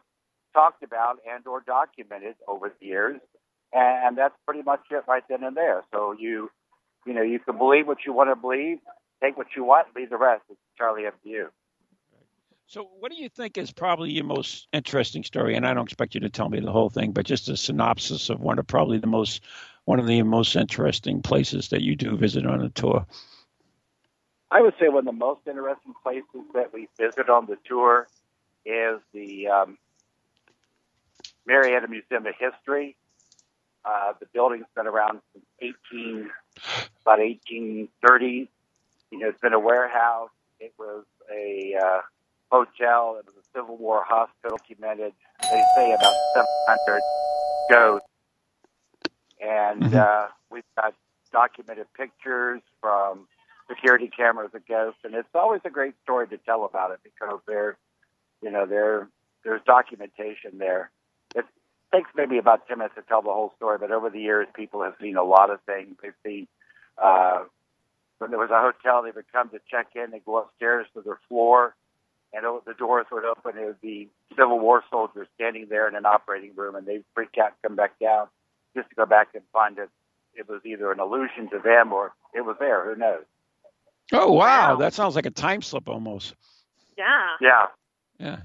talked about and or documented over the years. And that's pretty much it right then and there. So you, you know, you can believe what you want to believe, take what you want, leave the rest. It's entirely up to you. So, what do you think is probably your most interesting story? And I don't expect you to tell me the whole thing, but just a synopsis of one of probably the most one of the most interesting places that you do visit on a tour. I would say one of the most interesting places that we visit on the tour is the um, Marietta Museum of History. Uh, the building's been around since 18, about 1830. You know, it's been a warehouse. It was a uh, hotel. It was a Civil War hospital. Documented, they say, about 700 ghosts. And Mhm. uh, we've got documented pictures from security cameras of ghosts, and it's always a great story to tell about it because there, you know, there there's documentation there. It takes maybe about ten minutes to tell the whole story, but over the years, people have seen a lot of things. They've seen uh, when there was a hotel, they would come to check in, they go upstairs to their floor, and o- the doors would open. It would be Civil War soldiers standing there in an operating room, and they'd freak out come back down just to go back and find it. It was either an illusion to them or it was there. Who knows? Oh wow, Wow. that sounds like a time slip almost. Yeah. Yeah. Yeah.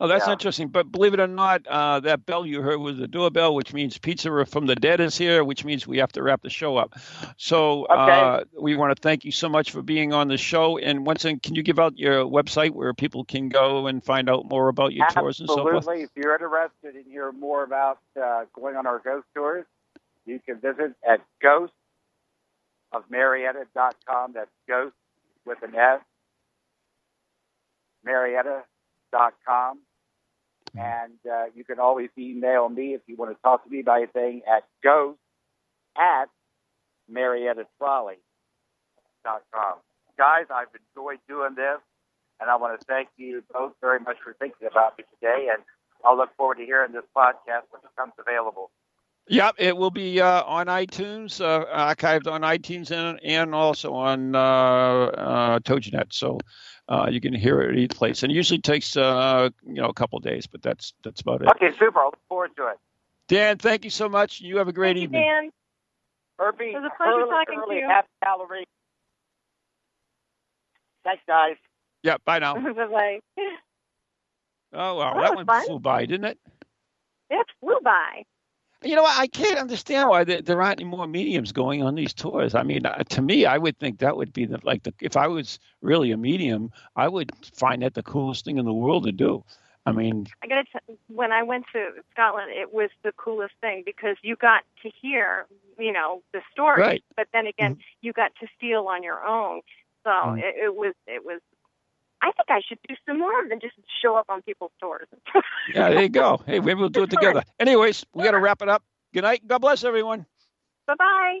Oh, that's Yeah. interesting. But believe it or not, uh, that bell you heard was the doorbell, which means Pizza from the Dead is here, which means we have to wrap the show up. So uh, we want to thank you so much for being on the show. And once again, can you give out your website where people can go and find out more about your tours and so forth? Absolutely. If you're interested in hear more about uh, going on our ghost tours, you can visit at ghostofmarietta.com. That's ghost with an S. Marietta.com. And uh, you can always email me if you want to talk to me about anything at ghost at mariettatrolley.com. Guys, I've enjoyed doing this, and I want to thank you both very much for thinking about me today. And I'll look forward to hearing this podcast when it becomes available. Yep, it will be uh, on iTunes, uh, archived on iTunes, and, and also on uh, uh, TogiNet. So uh, you can hear it at each place. And it usually takes uh, you know a couple of days, but that's that's about it. Okay, super. I'll look forward to it. Dan, thank you so much. You have a great Thank you, evening. Dan. Herbie, It was a pleasure early, talking to you. happy Halloween. Thanks, guys. Yeah, bye now. *laughs* bye bye. Oh wow, That that was one fun. flew by, didn't it? It flew by. You know, what? I can't understand why there, aren't any more mediums going on these tours. I mean, uh, to me, I would think that would be the like the if I was really a medium, I would find that the coolest thing in the world to do. I mean, I gotta t- when I went to Scotland, it was the coolest thing because you got to hear, you know, the story, Right. but then again, you got to feel on your own. So Mhm. it, it was, it was. I think I should do some more than just show up on people's tours. *laughs* yeah, there you go. Hey, maybe we'll do it together. Anyways, we got to wrap it up. Good night. God bless everyone. bye bye.